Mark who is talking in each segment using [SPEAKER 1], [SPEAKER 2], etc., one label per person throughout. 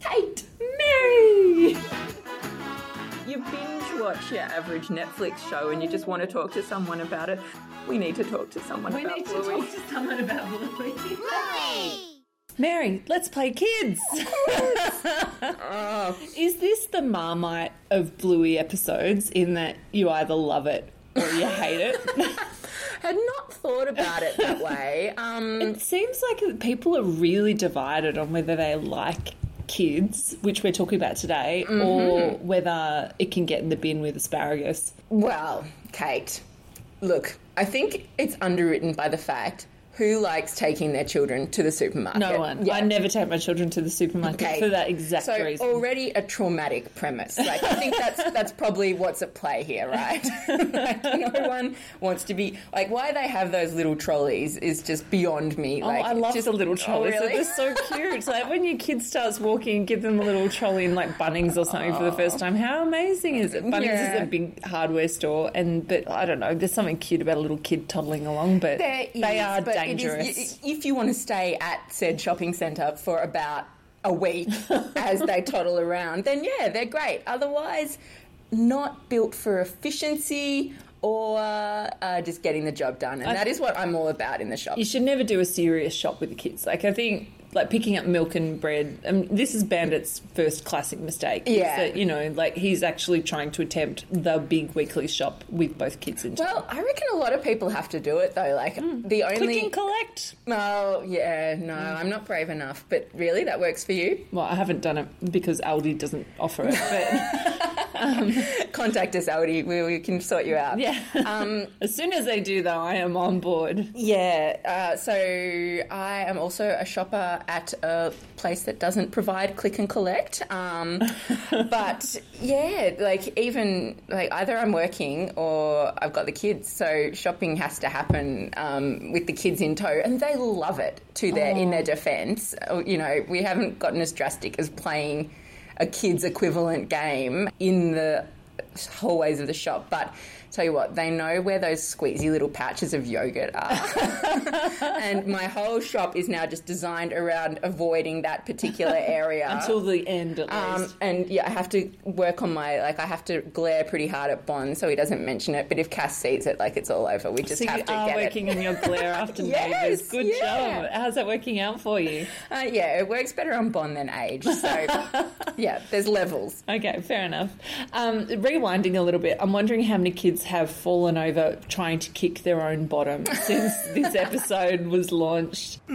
[SPEAKER 1] Kate, Mary. You binge watch your average Netflix show and you just want to talk to someone about it. We need to talk to someone
[SPEAKER 2] We
[SPEAKER 1] about
[SPEAKER 2] need to
[SPEAKER 1] Bluey.
[SPEAKER 2] talk to someone about Bluey.
[SPEAKER 3] Bluey!
[SPEAKER 2] Mary, let's play kids. Is this the Marmite of Bluey episodes in that you either love it or you hate it?
[SPEAKER 1] Had not thought about it that way. Um,
[SPEAKER 2] it seems like people are really divided on whether they like kids, which we're talking about today, or whether it can get in the bin with asparagus.
[SPEAKER 1] well, Kate, look, I think it's underwritten by the fact who likes taking their children to the supermarket.
[SPEAKER 2] No one.
[SPEAKER 1] Yeah.
[SPEAKER 2] I never take my children to the supermarket
[SPEAKER 1] Okay.
[SPEAKER 2] for that exact
[SPEAKER 1] so
[SPEAKER 2] reason.
[SPEAKER 1] already a traumatic premise. Like I think that's that's probably what's at play here, right? like no one wants to be like why they have those little trolleys is just beyond me.
[SPEAKER 2] Oh,
[SPEAKER 1] like
[SPEAKER 2] I love
[SPEAKER 1] just,
[SPEAKER 2] the little trolleys.
[SPEAKER 1] Oh, really?
[SPEAKER 2] They're so cute. Like when your kid starts walking, give them a little trolley in like Bunnings or something for the first oh. time. How amazing is it? Bunnings
[SPEAKER 1] Yeah.
[SPEAKER 2] is a big hardware store, and but I don't know. There's something cute about a little kid toddling along, but they are
[SPEAKER 1] but is-
[SPEAKER 2] dangerous.
[SPEAKER 1] if you want to stay at said shopping centre for about a week as they toddle around, then yeah, they're great. Otherwise, not built for efficiency or uh, just getting the job done. And that is what I'm all about in the shop.
[SPEAKER 2] you should never do a serious shop with the kids. Like I think. Like picking up milk and bread. Um, this is Bandit's first classic mistake.
[SPEAKER 1] Yeah.
[SPEAKER 2] that, you know, like he's actually trying to attempt the big weekly shop with both kids in.
[SPEAKER 1] Well, I reckon a lot of people have to do it though. Like the
[SPEAKER 2] Click
[SPEAKER 1] only
[SPEAKER 2] and collect.
[SPEAKER 1] Oh, yeah, no, I'm not brave enough. But really, that works for you?
[SPEAKER 2] Well, I haven't done it because Aldi doesn't offer it, but
[SPEAKER 1] Contact us, Aldi. We, we can sort you out.
[SPEAKER 2] yeah.
[SPEAKER 1] Um,
[SPEAKER 2] as soon as they do, though, I am on board.
[SPEAKER 1] yeah. Uh, so I am also a shopper at a place that doesn't provide click and collect. Um, but yeah, like even like either I'm working or I've got the kids, so shopping has to happen um, with the kids in tow, and they love it. To their in their defence, Uh, you know, we haven't gotten as drastic as playing a kids equivalent game in the hallways of the shop, but tell you what, they know where those squeezy little pouches of yogurt are. and my whole shop is now just designed around avoiding that particular area.
[SPEAKER 2] Until the end, at
[SPEAKER 1] um,
[SPEAKER 2] least.
[SPEAKER 1] and yeah, I have to work on my like I have to glare pretty hard at Bond so he doesn't mention it. But if Cass sees it, like it's all over. We just
[SPEAKER 2] So
[SPEAKER 1] have to
[SPEAKER 2] you
[SPEAKER 1] are
[SPEAKER 2] working
[SPEAKER 1] it.
[SPEAKER 2] in your glare after
[SPEAKER 1] Yes,
[SPEAKER 2] neighbours. Good
[SPEAKER 1] yeah.
[SPEAKER 2] job. How's that working out for you?
[SPEAKER 1] Uh, yeah, it works better on Bond than age. So yeah, there's levels.
[SPEAKER 2] Okay, fair enough. Um, rewinding a little bit, I'm wondering how many kids have fallen over trying to kick their own bottom since this episode was launched.
[SPEAKER 3] So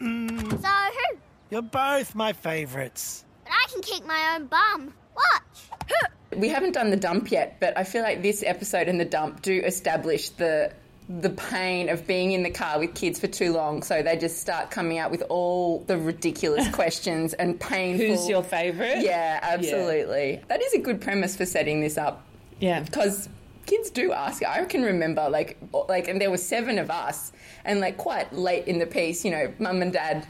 [SPEAKER 3] who?
[SPEAKER 4] You're both my favourites.
[SPEAKER 3] But I can kick my own bum. Watch.
[SPEAKER 1] We haven't done the dump yet, but I feel like this episode and the dump do establish the the pain of being in the car with kids for too long. So they just start coming out with all the ridiculous questions and painful.
[SPEAKER 2] Who's your favourite?
[SPEAKER 1] Yeah, absolutely. That is a good premise for setting this up
[SPEAKER 2] Yeah.
[SPEAKER 1] because kids do ask. I can remember like like, and there were seven of us, and like quite late in the piece, you know, mum and dad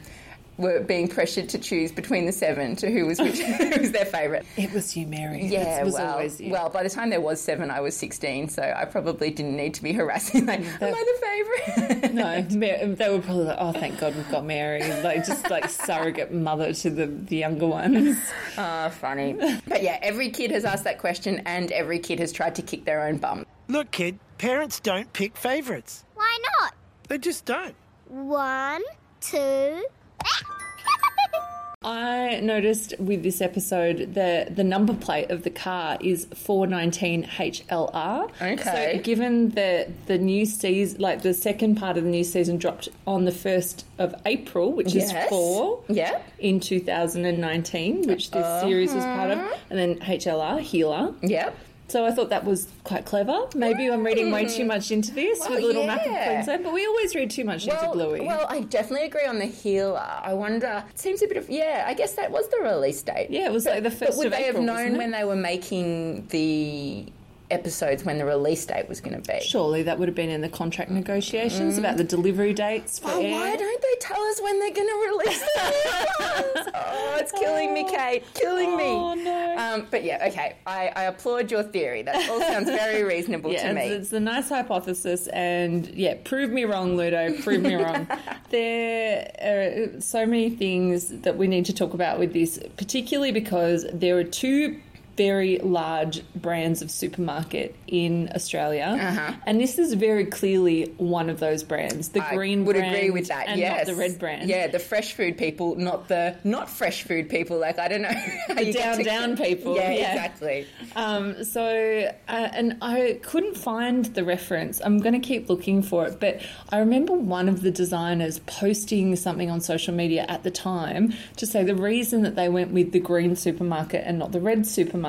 [SPEAKER 1] were being pressured to choose between the seven to who was which, who was their favourite.
[SPEAKER 2] It was you, Mary.
[SPEAKER 1] Yeah,
[SPEAKER 2] it was
[SPEAKER 1] well,
[SPEAKER 2] always you.
[SPEAKER 1] well, by the time there was seven, I was sixteen, so I probably didn't need to be harassing. Like, am I the favourite?
[SPEAKER 2] No, Ma- they were probably like, "Oh, thank God we've got Mary," like just like surrogate mother to the, the younger ones.
[SPEAKER 1] Ah, funny. But yeah, every kid has asked that question, and every kid has tried to kick their own bum.
[SPEAKER 4] Look, kid, parents don't pick favourites.
[SPEAKER 3] Why not?
[SPEAKER 4] They just don't.
[SPEAKER 3] One, two.
[SPEAKER 2] I noticed with this episode that the number plate of the car is 419 HLR.
[SPEAKER 1] Okay.
[SPEAKER 2] So given that the new season, like the second part of the new season dropped on the 1st of April, which
[SPEAKER 1] Yes.
[SPEAKER 2] is four
[SPEAKER 1] Yeah.
[SPEAKER 2] in 2019, which this series was part of, uh-huh. and then HLR, Heeler.
[SPEAKER 1] Yep.
[SPEAKER 2] So I thought that was quite clever. Maybe I'm reading way too hmm. much into this
[SPEAKER 1] Well,
[SPEAKER 2] with a little map of
[SPEAKER 1] yeah.
[SPEAKER 2] Queensland, but we always read too much into Bluey.
[SPEAKER 1] well, I definitely agree on the Heeler. I wonder. It seems a bit of yeah. I guess that was the release date.
[SPEAKER 2] yeah, it was like the
[SPEAKER 1] But
[SPEAKER 2] first
[SPEAKER 1] would
[SPEAKER 2] of
[SPEAKER 1] they
[SPEAKER 2] April.
[SPEAKER 1] have known when they were making the episodes when the release date was going to be.
[SPEAKER 2] Surely that would have been in the contract negotiations about the delivery dates for
[SPEAKER 1] Oh,
[SPEAKER 2] air.
[SPEAKER 1] why don't they tell us when they're going to release the new ones? Oh, it's killing me, Kate. Killing me.
[SPEAKER 2] Oh, no.
[SPEAKER 1] Um, but yeah, okay. I, I applaud your theory. That all sounds very reasonable
[SPEAKER 2] Yeah,
[SPEAKER 1] to me.
[SPEAKER 2] it's, it's a nice hypothesis, and yeah, prove me wrong, Ludo. Prove me wrong. there are so many things that we need to talk about with this, particularly because there are two very large brands of supermarket in Australia, and this is very clearly one of those brands. The
[SPEAKER 1] Uh-huh. I
[SPEAKER 2] green
[SPEAKER 1] would
[SPEAKER 2] brand
[SPEAKER 1] agree with that.
[SPEAKER 2] and
[SPEAKER 1] yes,
[SPEAKER 2] not the red brand.
[SPEAKER 1] Yeah, the fresh food people, not the not fresh food people. Like I don't know,
[SPEAKER 2] The down
[SPEAKER 1] to-
[SPEAKER 2] down people.
[SPEAKER 1] Yeah,
[SPEAKER 2] yeah.
[SPEAKER 1] exactly.
[SPEAKER 2] Um, so, uh, and I couldn't find the reference. I'm going to keep looking for it, but I remember one of the designers posting something on social media at the time to say the reason that they went with the green supermarket and not the red supermarket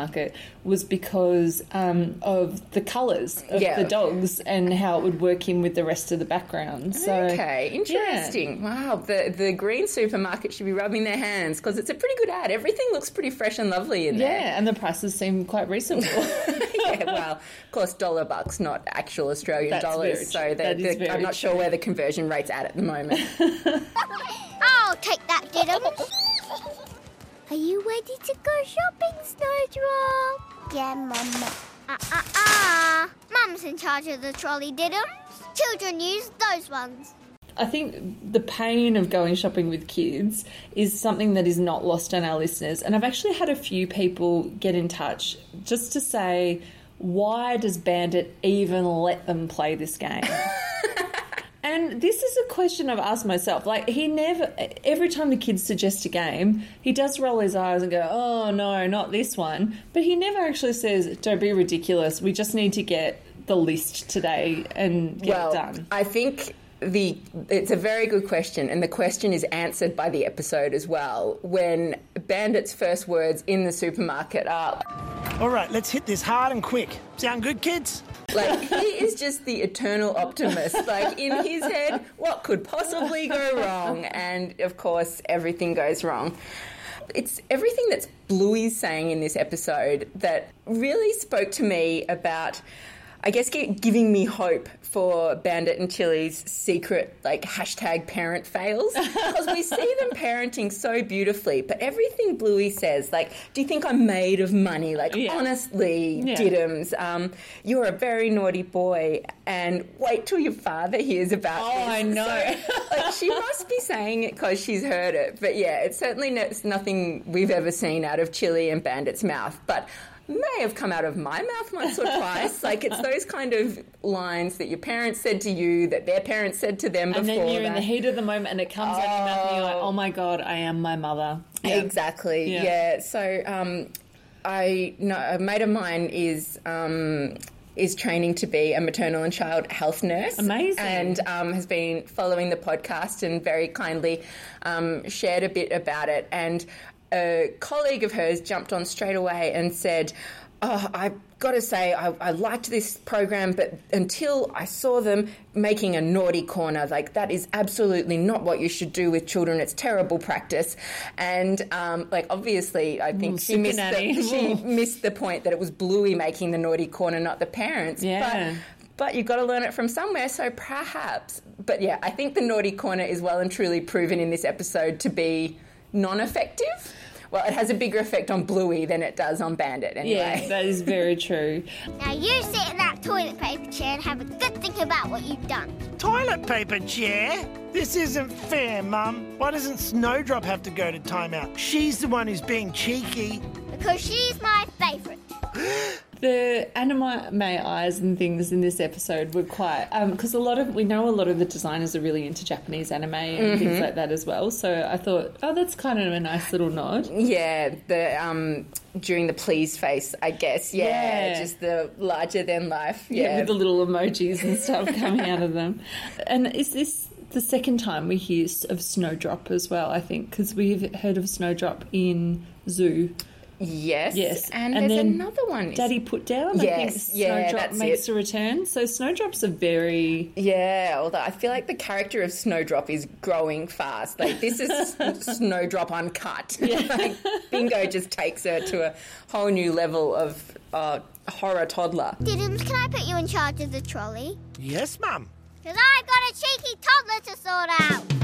[SPEAKER 2] was because um, of the colours of
[SPEAKER 1] Yeah.
[SPEAKER 2] the dogs and how it would work in with the rest of the background. So,
[SPEAKER 1] okay, interesting. Wow, the the green supermarket should be rubbing their hands because it's a pretty good ad. Everything looks pretty fresh and lovely in there.
[SPEAKER 2] Yeah, and the prices seem quite reasonable.
[SPEAKER 1] yeah, well, of course, dollar bucks, not actual Australian
[SPEAKER 2] That's very
[SPEAKER 1] dollars.
[SPEAKER 2] true.
[SPEAKER 1] So the,
[SPEAKER 2] That is
[SPEAKER 1] the, I'm
[SPEAKER 2] very
[SPEAKER 1] not sure where the conversion rate's at at the moment.
[SPEAKER 3] I'll take that, Diddums. Are you ready to go shopping, Snowdrop? Yeah, Mum. Ah, ah, ah. Mum's in charge of the trolley, Diddums. Children use those ones.
[SPEAKER 2] I think the pain of going shopping with kids is something that is not lost on our listeners. And I've actually had a few people get in touch just to say, why does Bandit even let them play this game? and this is a question I've asked myself. Like, he never, every time the kids suggest a game, he does roll his eyes and go, oh no, not this one. But he never actually says, don't be ridiculous. We just need to get the list today and get
[SPEAKER 1] well,
[SPEAKER 2] it done.
[SPEAKER 1] I think the it's a very good question, and the question is answered by the episode as well. When Bandit's first words in the supermarket are
[SPEAKER 4] All right, let's hit this hard and quick. Sound good, kids?
[SPEAKER 1] like he is just the eternal optimist. Like in his head, what could possibly go wrong? And of course, everything goes wrong. It's everything that's Bluey's saying in this episode that really spoke to me about, I guess, giving me hope for Bandit and Chili's secret, like, hashtag parent fails. Because we see them parenting so beautifully, but everything Bluey says, like, do you think I'm made of money? Like,
[SPEAKER 2] Yeah.
[SPEAKER 1] honestly,
[SPEAKER 2] Yeah.
[SPEAKER 1] Diddums, um, you're a very naughty boy, and wait till your father hears about
[SPEAKER 2] Oh,
[SPEAKER 1] this.
[SPEAKER 2] I know.
[SPEAKER 1] So, like, she must be saying it because she's heard it. But yeah, it's certainly no, it's nothing we've ever seen out of Chili and Bandit's mouth. But may have come out of my mouth once or twice. like it's those kind of lines that your parents said to you, that their parents said to them
[SPEAKER 2] And
[SPEAKER 1] before.
[SPEAKER 2] then you're in the heat of the moment and it comes out of your mouth and you're like,
[SPEAKER 1] Oh.
[SPEAKER 2] oh my god, I am my mother. Yeah.
[SPEAKER 1] Exactly.
[SPEAKER 2] Yeah.
[SPEAKER 1] Yeah. So um, I know a mate of mine is. Um, is training to be a maternal and child health nurse.
[SPEAKER 2] Amazing.
[SPEAKER 1] And um, has been following the podcast and very kindly um, shared a bit about it. And a colleague of hers jumped on straight away and said, Oh, I've got to say, I, I liked this program, but until I saw them making a naughty corner, like that is absolutely not what you should do with children. It's terrible practice. And, um, like, obviously, I think
[SPEAKER 2] Ooh,
[SPEAKER 1] she missed, the, she missed the point that it was Bluey making the naughty corner, not the parents.
[SPEAKER 2] Yeah.
[SPEAKER 1] But, but you've got to learn it from somewhere, so perhaps. But yeah, I think the naughty corner is well and truly proven in this episode to be non effective. Well, it has a bigger effect on Bluey than it does on Bandit, anyway.
[SPEAKER 2] Yeah, that is very true.
[SPEAKER 3] Now you sit in that toilet paper chair and have a good think about what you've done.
[SPEAKER 4] Toilet paper chair? This isn't fair, Mum. Why doesn't Snowdrop have to go to timeout? She's the one who's being cheeky.
[SPEAKER 3] Because she's my favourite.
[SPEAKER 2] The anime eyes and things in this episode were quite because a lot of we know a lot of the designers are really into Japanese anime and
[SPEAKER 1] Mm-hmm.
[SPEAKER 2] things like that as well. So I thought, oh, that's kind of a nice little nod.
[SPEAKER 1] Yeah, the um during the please face, I guess. Yeah,
[SPEAKER 2] Yeah.
[SPEAKER 1] just the larger than life.
[SPEAKER 2] Yeah,
[SPEAKER 1] Yeah.
[SPEAKER 2] with the little emojis and stuff coming out of them. And is this the second time we hear of Snowdrop as well? I think because we've heard of Snowdrop in Zoo.
[SPEAKER 1] Yes.
[SPEAKER 2] Yes,
[SPEAKER 1] And,
[SPEAKER 2] and
[SPEAKER 1] there's
[SPEAKER 2] then
[SPEAKER 1] another one.
[SPEAKER 2] Daddy Put Down. I
[SPEAKER 1] Yes,
[SPEAKER 2] think
[SPEAKER 1] yeah,
[SPEAKER 2] Snowdrop
[SPEAKER 1] that's
[SPEAKER 2] makes
[SPEAKER 1] it.
[SPEAKER 2] a return. So Snowdrop's a very
[SPEAKER 1] Yeah, although I feel like the character of Snowdrop is growing fast. Like this is Snowdrop uncut. like Bingo just takes her to a whole new level of uh, horror toddler.
[SPEAKER 3] Diddums, can I put you in charge of the trolley?
[SPEAKER 4] Yes, Mum.
[SPEAKER 3] Because I've got a cheeky toddler to sort out.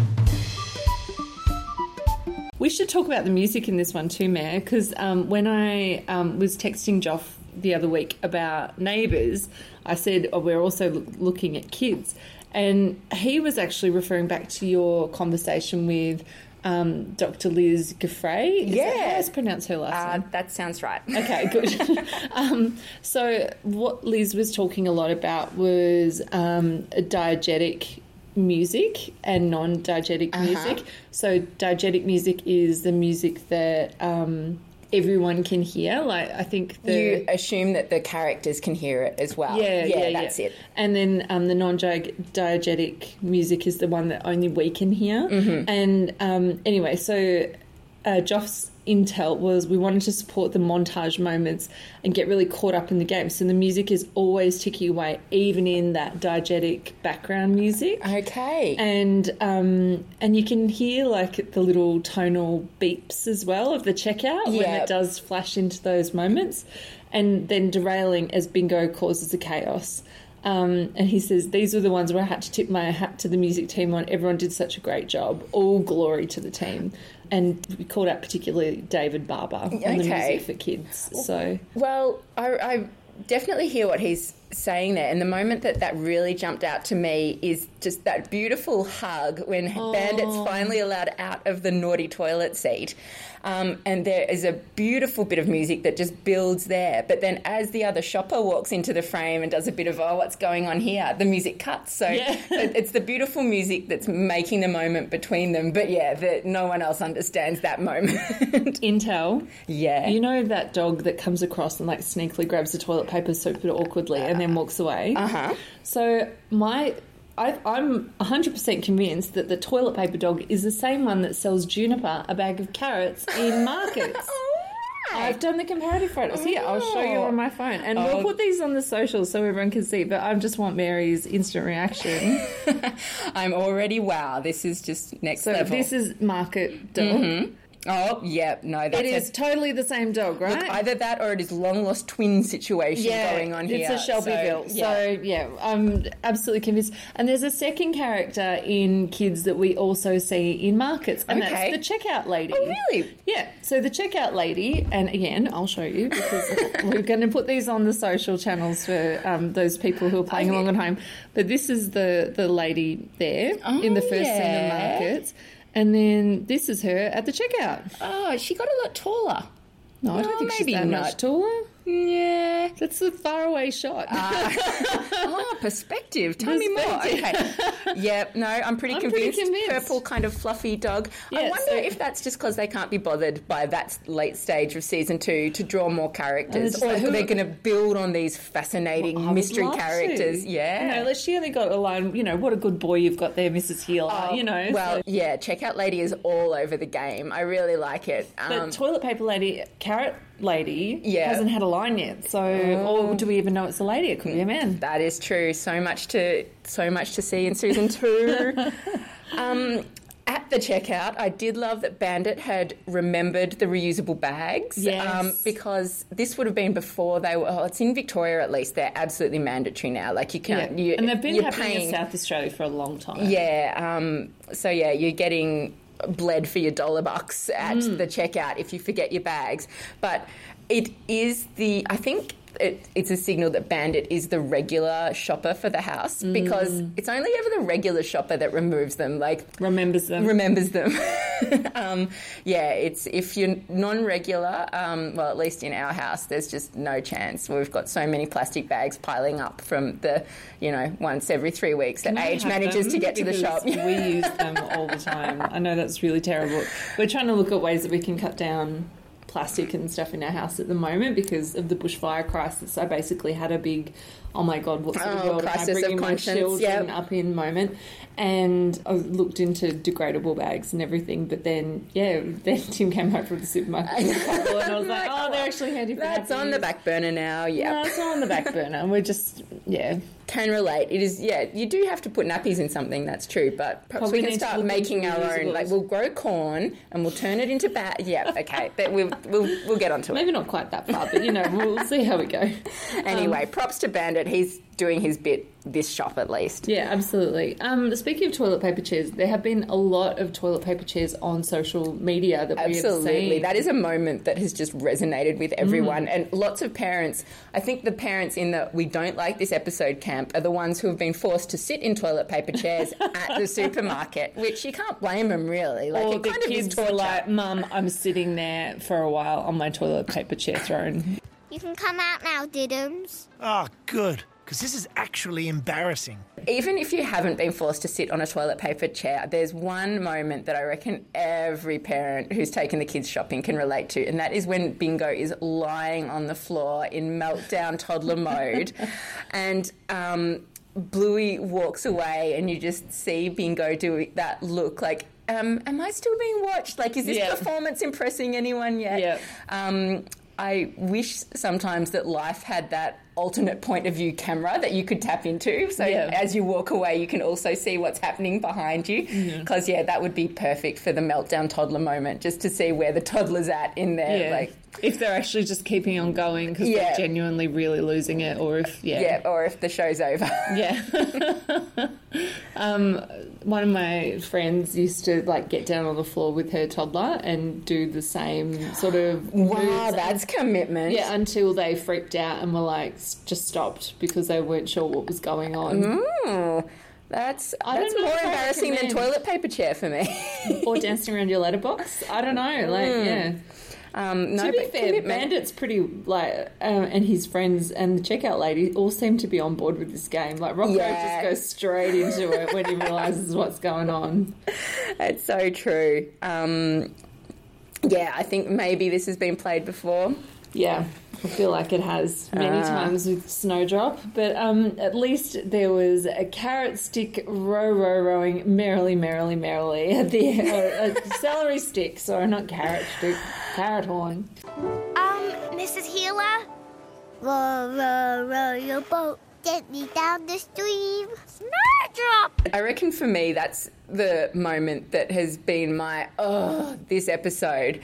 [SPEAKER 2] We should talk about the music in this one too, Mary, because um, when I um, was texting Joff the other week about neighbours, I said oh, we're also loo- looking at kids, and he was actually referring back to your conversation with um, Dr. Liz Giuffre. Is
[SPEAKER 1] Yeah.
[SPEAKER 2] how I pronounce her last
[SPEAKER 1] Uh,
[SPEAKER 2] name.
[SPEAKER 1] that sounds right.
[SPEAKER 2] Okay, good. um, so, what Liz was talking a lot about was um, a diegetic music and non diegetic music. So, diegetic music is the music that um, everyone can hear. Like, I think the.
[SPEAKER 1] you assume that the characters can hear it as well.
[SPEAKER 2] yeah, yeah, yeah,
[SPEAKER 1] that's it.
[SPEAKER 2] And then um, the non-diegetic music is the one that only we can hear.
[SPEAKER 1] Mm-hmm.
[SPEAKER 2] And um, anyway, so uh, Joff's intel was we wanted to support the montage moments and get really caught up in the game. So the music is always ticking away, even in that diegetic background music.
[SPEAKER 1] Okay.
[SPEAKER 2] And um, and you can hear like the little tonal beeps as well of the checkout when it does flash into those moments, and then derailing as bingo causes a chaos. Um, and he says these were the ones where I had to tip my hat to the music team on. Everyone did such a great job. All glory to the team. And we called out particularly David Barber on the music for kids. So
[SPEAKER 1] Well, I, I definitely hear what he's saying there. And the moment that that really jumped out to me is just that beautiful hug when Bandit's finally allowed out of the naughty toilet seat. Um, and there is a beautiful bit of music that just builds there. But then as the other shopper walks into the frame and does a bit of, oh, what's going on here? The music cuts. So
[SPEAKER 2] Yeah.
[SPEAKER 1] it's the beautiful music that's making the moment between them. But yeah, that no one else understands that moment.
[SPEAKER 2] Intel,
[SPEAKER 1] yeah.
[SPEAKER 2] You know that dog that comes across and like sneakily grabs the toilet paper super awkwardly and then walks away? Uh
[SPEAKER 1] Uh-huh.
[SPEAKER 2] So my. I, I'm 100% convinced that the toilet paper dog is the same one that sells Juniper a bag of carrots in markets. Oh, I've done the comparative photos. Here, I'll show you on my phone. And we'll
[SPEAKER 1] Oh.
[SPEAKER 2] put these on the socials so everyone can see. But I just want Mary's instant reaction.
[SPEAKER 1] I'm already wow. This is just next
[SPEAKER 2] So
[SPEAKER 1] level.
[SPEAKER 2] this is market dog. Mm-hmm.
[SPEAKER 1] Oh, yeah, no, that's
[SPEAKER 2] It is
[SPEAKER 1] a-
[SPEAKER 2] totally the same dog, right?
[SPEAKER 1] Look, either that or it is long lost twin situation going on here.
[SPEAKER 2] It's a Shelbyville.
[SPEAKER 1] So,
[SPEAKER 2] So,
[SPEAKER 1] yeah.
[SPEAKER 2] yeah. I'm absolutely convinced. And there's a second character in kids that we also see in markets, and
[SPEAKER 1] Okay.
[SPEAKER 2] that's the checkout lady.
[SPEAKER 1] Oh, really?
[SPEAKER 2] Yeah. So the checkout lady, and again, I'll show you because we're going to put these on the social channels for um, those people who are playing
[SPEAKER 1] Okay.
[SPEAKER 2] along at home. But this is the the lady there in the
[SPEAKER 1] Oh,
[SPEAKER 2] first scene
[SPEAKER 1] yeah.
[SPEAKER 2] of markets. And then this is her at the checkout.
[SPEAKER 1] Oh, she got a lot taller.
[SPEAKER 2] No, I don't
[SPEAKER 1] Oh,
[SPEAKER 2] think she's oh,
[SPEAKER 1] maybe
[SPEAKER 2] that
[SPEAKER 1] not.
[SPEAKER 2] much taller.
[SPEAKER 1] Yeah.
[SPEAKER 2] That's a faraway shot.
[SPEAKER 1] oh, perspective. Tell me more. Okay. yeah, no, I'm pretty
[SPEAKER 2] I'm pretty
[SPEAKER 1] convinced.
[SPEAKER 2] convinced.
[SPEAKER 1] Purple, kind of fluffy dog. I wonder
[SPEAKER 2] so-
[SPEAKER 1] if that's just because they can't be bothered by that late stage of season two to draw more characters, or
[SPEAKER 2] like,
[SPEAKER 1] they're going to build on these fascinating
[SPEAKER 2] would
[SPEAKER 1] mystery
[SPEAKER 2] love to.
[SPEAKER 1] characters. Yeah.
[SPEAKER 2] You know, like she only got a line, you know, what a good boy you've got there, Mrs. Heeler, you know.
[SPEAKER 1] Oh, Well,
[SPEAKER 2] so-
[SPEAKER 1] yeah, checkout lady is all over the game. I really like it.
[SPEAKER 2] but
[SPEAKER 1] Um,
[SPEAKER 2] toilet paper lady, carrot lady,
[SPEAKER 1] Yeah.
[SPEAKER 2] hasn't had a line yet. So, or do we even know it's a lady? It could be a man.
[SPEAKER 1] that is true. So much to so much to see in season two. um, at the checkout, I did love that Bandit had remembered the reusable bags. um,
[SPEAKER 2] Yes.
[SPEAKER 1] because this would have been before they were. Oh, it's in Victoria at least. They're absolutely mandatory now. Like you can't. You,
[SPEAKER 2] and they've been happening
[SPEAKER 1] paying,
[SPEAKER 2] in South Australia for a long time.
[SPEAKER 1] Yeah. Um, so yeah, you're getting bled for your dollar bucks at
[SPEAKER 2] Mm.
[SPEAKER 1] the checkout if you forget your bags. But it is the I think. It, it's a signal that Bandit is the regular shopper for the house because
[SPEAKER 2] Mm.
[SPEAKER 1] it's only ever the regular shopper that removes them. Like
[SPEAKER 2] Remembers them.
[SPEAKER 1] remembers them. um, yeah, it's if you're non-regular. Um, well, at least in our house, there's just no chance. We've got so many plastic bags piling up from the, you know, once every three weeks that
[SPEAKER 2] Can
[SPEAKER 1] Age manages to get to the shop.
[SPEAKER 2] we use them all the time. I know that's really terrible. We're trying to look at ways that we can cut down plastic and stuff in our house at the moment because of the bushfire crisis. I basically had a big oh my god, what's
[SPEAKER 1] Oh,
[SPEAKER 2] world am I
[SPEAKER 1] crisis of
[SPEAKER 2] bringing my
[SPEAKER 1] conscience,
[SPEAKER 2] children
[SPEAKER 1] yep.
[SPEAKER 2] up in moment? And I looked into degradable bags and everything, but then yeah, then Tim came home from the supermarket with a couple, and I was like, oh, they're actually handy for
[SPEAKER 1] That's on the back burner now. Yeah.
[SPEAKER 2] No, it's on the back burner. We're just yeah.
[SPEAKER 1] can relate. It is, yeah, you do have to put nappies in something, that's true, but perhaps
[SPEAKER 2] Probably
[SPEAKER 1] we can start making our own. Like, we'll grow corn and we'll turn it into bat. Yeah, okay, but we'll, we'll, we'll get onto it.
[SPEAKER 2] Maybe not quite that far, but you know, we'll see how we go.
[SPEAKER 1] Anyway, um, props to Bandit. He's doing his bit this shop at least.
[SPEAKER 2] Yeah, absolutely. Um, speaking of toilet paper chairs, there have been a lot of toilet paper chairs on social media that we have
[SPEAKER 1] Absolutely. That is a moment that has just resonated with
[SPEAKER 2] Mm.
[SPEAKER 1] everyone. And lots of parents, I think the parents in the we don't like this episode camp are the ones who have been forced to sit in toilet paper chairs at the supermarket, which you can't blame them really. Like,
[SPEAKER 2] or
[SPEAKER 1] it
[SPEAKER 2] the
[SPEAKER 1] kind of is
[SPEAKER 2] kids
[SPEAKER 1] torture.
[SPEAKER 2] like, "Mum, I'm sitting there for a while on my toilet paper chair throne."
[SPEAKER 3] You can come out now, Diddums.
[SPEAKER 4] Oh, good. Because this is actually embarrassing.
[SPEAKER 1] Even if you haven't been forced to sit on a toilet paper chair, there's one moment that I reckon every parent who's taken the kids shopping can relate to, and that is when Bingo is lying on the floor in meltdown toddler mode, and um, Bluey walks away, and you just see Bingo do that look like. Um, am I still being watched? Like, is this
[SPEAKER 2] Yeah.
[SPEAKER 1] performance impressing anyone yet?
[SPEAKER 2] Yeah.
[SPEAKER 1] Um, I wish sometimes that life had that alternate point of view camera that you could tap into. So
[SPEAKER 2] Yeah.
[SPEAKER 1] as you walk away, you can also see what's happening behind you. Because, yeah, that would be perfect for the meltdown toddler moment, just to see where the toddler's at in there.
[SPEAKER 2] Yeah,
[SPEAKER 1] Like,
[SPEAKER 2] if they're actually just keeping on going because
[SPEAKER 1] Yeah.
[SPEAKER 2] they're genuinely really losing it, or if yeah,
[SPEAKER 1] yeah, or if the show's over.
[SPEAKER 2] Yeah. um, one of my friends used to like get down on the floor with her toddler and do the same sort of
[SPEAKER 1] wow,
[SPEAKER 2] moves.
[SPEAKER 1] that's commitment.
[SPEAKER 2] yeah, until they freaked out and were like just stopped because they weren't sure what was going on.
[SPEAKER 1] Ooh, that's
[SPEAKER 2] I
[SPEAKER 1] that's more embarrassing than toilet paper chair for me.
[SPEAKER 2] Or dancing around your letterbox. I don't know. Like, yeah.
[SPEAKER 1] um, no,
[SPEAKER 2] to be fair,
[SPEAKER 1] commitment.
[SPEAKER 2] Bandit's pretty like, um, and his friends and the checkout lady all seem to be on board with this game. Like Rocco
[SPEAKER 1] Yeah.
[SPEAKER 2] just goes straight into it when he realizes what's going on.
[SPEAKER 1] It's so true. Um, yeah, I think maybe this has been played before.
[SPEAKER 2] Yeah, I feel like it has many
[SPEAKER 1] Ah.
[SPEAKER 2] times with Snowdrop, but um, at least there was a carrot stick row row rowing merrily, merrily, merrily at the uh, a celery stick. Sorry, not carrot stick, carrot horn.
[SPEAKER 3] Um, Mrs. Heeler? Row, row, row your boat gently down the stream. Snowdrop!
[SPEAKER 1] I reckon for me, that's the moment that has been my, oh, this episode.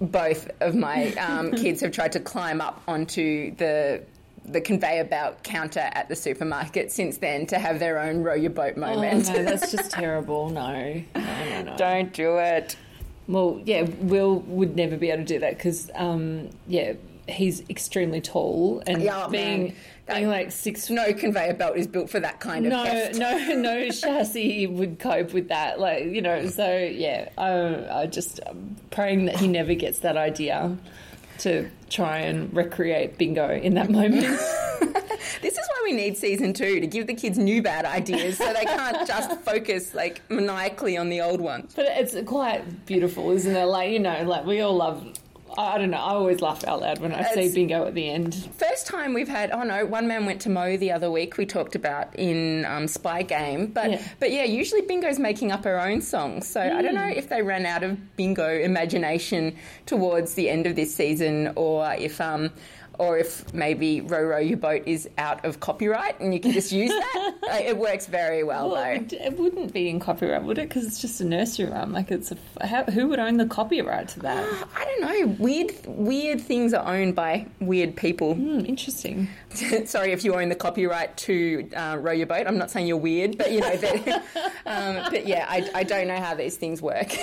[SPEAKER 1] Both of my um, kids have tried to climb up onto the the conveyor belt counter at the supermarket since then to have their own row your boat
[SPEAKER 2] Oh,
[SPEAKER 1] moment.
[SPEAKER 2] no, that's just terrible. No, no, no, no.
[SPEAKER 1] Don't do it.
[SPEAKER 2] Well, yeah, Will would never be able to do that because, um, yeah, he's extremely tall and
[SPEAKER 1] Yeah, oh,
[SPEAKER 2] being
[SPEAKER 1] man. That-
[SPEAKER 2] being like six.
[SPEAKER 1] No conveyor belt is built for that kind of
[SPEAKER 2] No,
[SPEAKER 1] heft.
[SPEAKER 2] no, no chassis would cope with that. Like you know, so yeah, I, I just I'm praying that he never gets that idea to try and recreate bingo in that moment.
[SPEAKER 1] This is why we need season two to give the kids new bad ideas so they can't just focus like maniacally on the old ones.
[SPEAKER 2] but it's quite beautiful, isn't it? Like you know, like we all love. I don't know. I always laugh out loud when I see bingo at the end.
[SPEAKER 1] First time we've had, oh no, one man went to Mo the other week. We talked about in um, Spy Game, but
[SPEAKER 2] Yeah.
[SPEAKER 1] but yeah, usually Bingo's making up her own songs. So I don't know
[SPEAKER 2] Hmm.
[SPEAKER 1] if they ran out of Bingo imagination towards the end of this season, or if um. Or if maybe row row your boat is out of copyright and you can just use that, Like, it works very well
[SPEAKER 2] Well,
[SPEAKER 1] though.
[SPEAKER 2] it, it wouldn't be in copyright, would it? Because it's just a nursery rhyme. Like it's a. How, who would own the copyright to that?
[SPEAKER 1] I don't know. Weird, weird things are owned by weird people.
[SPEAKER 2] Hmm, interesting.
[SPEAKER 1] Sorry if you own the copyright to uh, row your boat. I'm not saying you're weird, but you know that. um, but yeah, I, I don't know how these things work.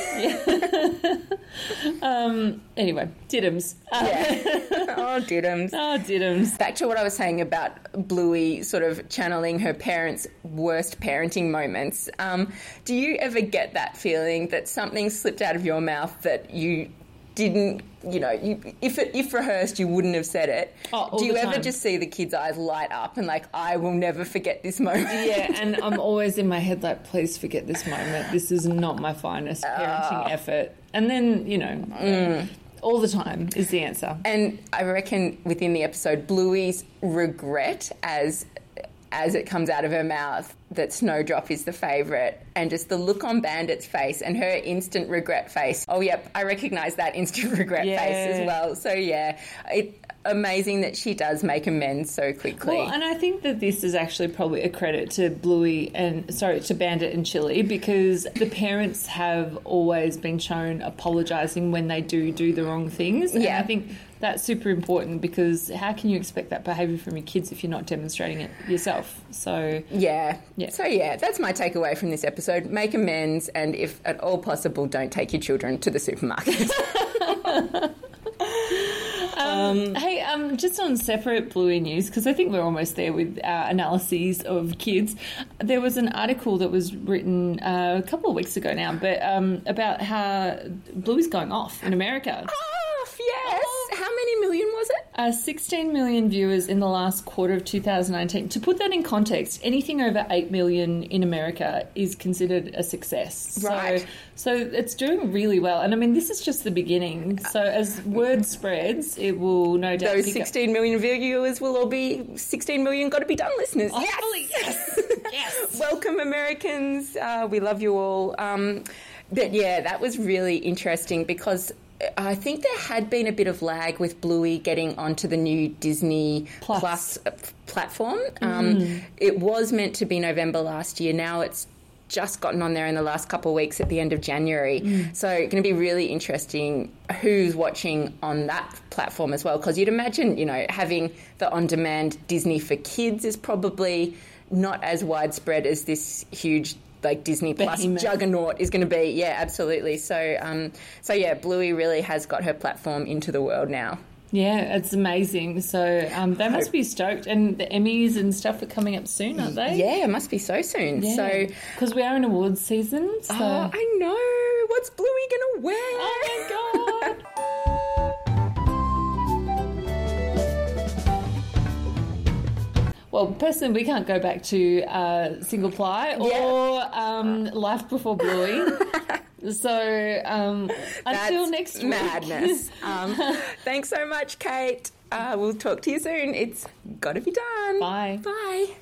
[SPEAKER 2] Anyway, Diddums.
[SPEAKER 1] Yeah. oh, diddums.
[SPEAKER 2] oh, Diddums.
[SPEAKER 1] Back to what I was saying about Bluey sort of channeling her parents' worst parenting moments. Um, do you ever get that feeling that something slipped out of your mouth that you didn't, you know, you, if it, if rehearsed, you wouldn't have said it?
[SPEAKER 2] Oh, all
[SPEAKER 1] do you ever just see the kids' eyes light up and like, I will never forget this moment?
[SPEAKER 2] Yeah, and I'm always in my head like, please forget this moment. This is not my finest parenting effort. And then, you know, all the time is the answer.
[SPEAKER 1] And I reckon within the episode, Bluey's regret as as it comes out of her mouth that Snowdrop is the favourite, and just the look on Bandit's face and her instant regret face. Oh, yep, I recognise that instant regret
[SPEAKER 2] Yeah.
[SPEAKER 1] face as well. So yeah, it amazing that she does make amends so quickly.
[SPEAKER 2] Well, and I think that this is actually probably a credit to Bluey and sorry to Bandit and Chili because the parents have always been shown apologising when they do do the wrong things. And
[SPEAKER 1] Yeah.
[SPEAKER 2] I think that's super important because how can you expect that behaviour from your kids if you're not demonstrating it yourself? So
[SPEAKER 1] Yeah.
[SPEAKER 2] Yeah.
[SPEAKER 1] So yeah, that's my takeaway from this episode. Make amends, and if at all possible, don't take your children to the supermarket.
[SPEAKER 2] Hey, um, just on separate Bluey news, because I think we're almost there with our analyses of kids. There was an article that was written uh, a couple of weeks ago now, but um, about how Bluey's going off in America.
[SPEAKER 1] Off, yes. How many million was it?
[SPEAKER 2] Uh, 16 million viewers in the last quarter of 2019. To put that in context, anything over 8 million in America is considered a success.
[SPEAKER 1] Right.
[SPEAKER 2] So, so it's doing really well. And I mean, this is just the beginning. So as word spreads, it will no doubt
[SPEAKER 1] Those 16 million viewers will all be 16 million got to be done listeners.
[SPEAKER 2] Hopefully,
[SPEAKER 1] yes. yes. Welcome, Americans. Uh, we love you all. Um, but yeah, that was really interesting because. I think there had been a bit of lag with Bluey getting onto the new Disney
[SPEAKER 2] Plus.
[SPEAKER 1] Plus, uh, platform. Um, It was meant to be November last year. Now it's just gotten on there in the last couple of weeks at the end of January. So it's going to be really interesting who's watching on that platform as well. Because you'd imagine, you know, having the on-demand Disney for kids is probably not as widespread as this huge like Disney Plus
[SPEAKER 2] Behemoth.
[SPEAKER 1] juggernaut is going to be. Yeah, absolutely. So, um, so yeah, Bluey really has got her platform into the world now.
[SPEAKER 2] Yeah, it's amazing. So um, they must be stoked. And the Emmys and stuff are coming up soon, aren't they?
[SPEAKER 1] Yeah, it must be so soon. So,
[SPEAKER 2] because we are in awards season. So.
[SPEAKER 1] oh, I know.
[SPEAKER 2] Well, personally, we can't go back to uh, single ply or um, life before Bluey. so um, until
[SPEAKER 1] That's
[SPEAKER 2] next week,
[SPEAKER 1] madness. um, thanks so much, Kate. Uh, we'll talk to you soon. It's got to be done.
[SPEAKER 2] Bye.
[SPEAKER 1] Bye.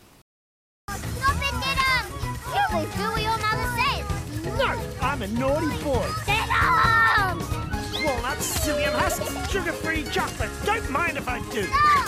[SPEAKER 3] Stop it, Didum! You will do what your mother says.
[SPEAKER 4] No, I'm a naughty boy.
[SPEAKER 3] Didum!
[SPEAKER 4] Walnuts, psyllium husks, sugar-free chocolate. Don't mind if I do.
[SPEAKER 3] No!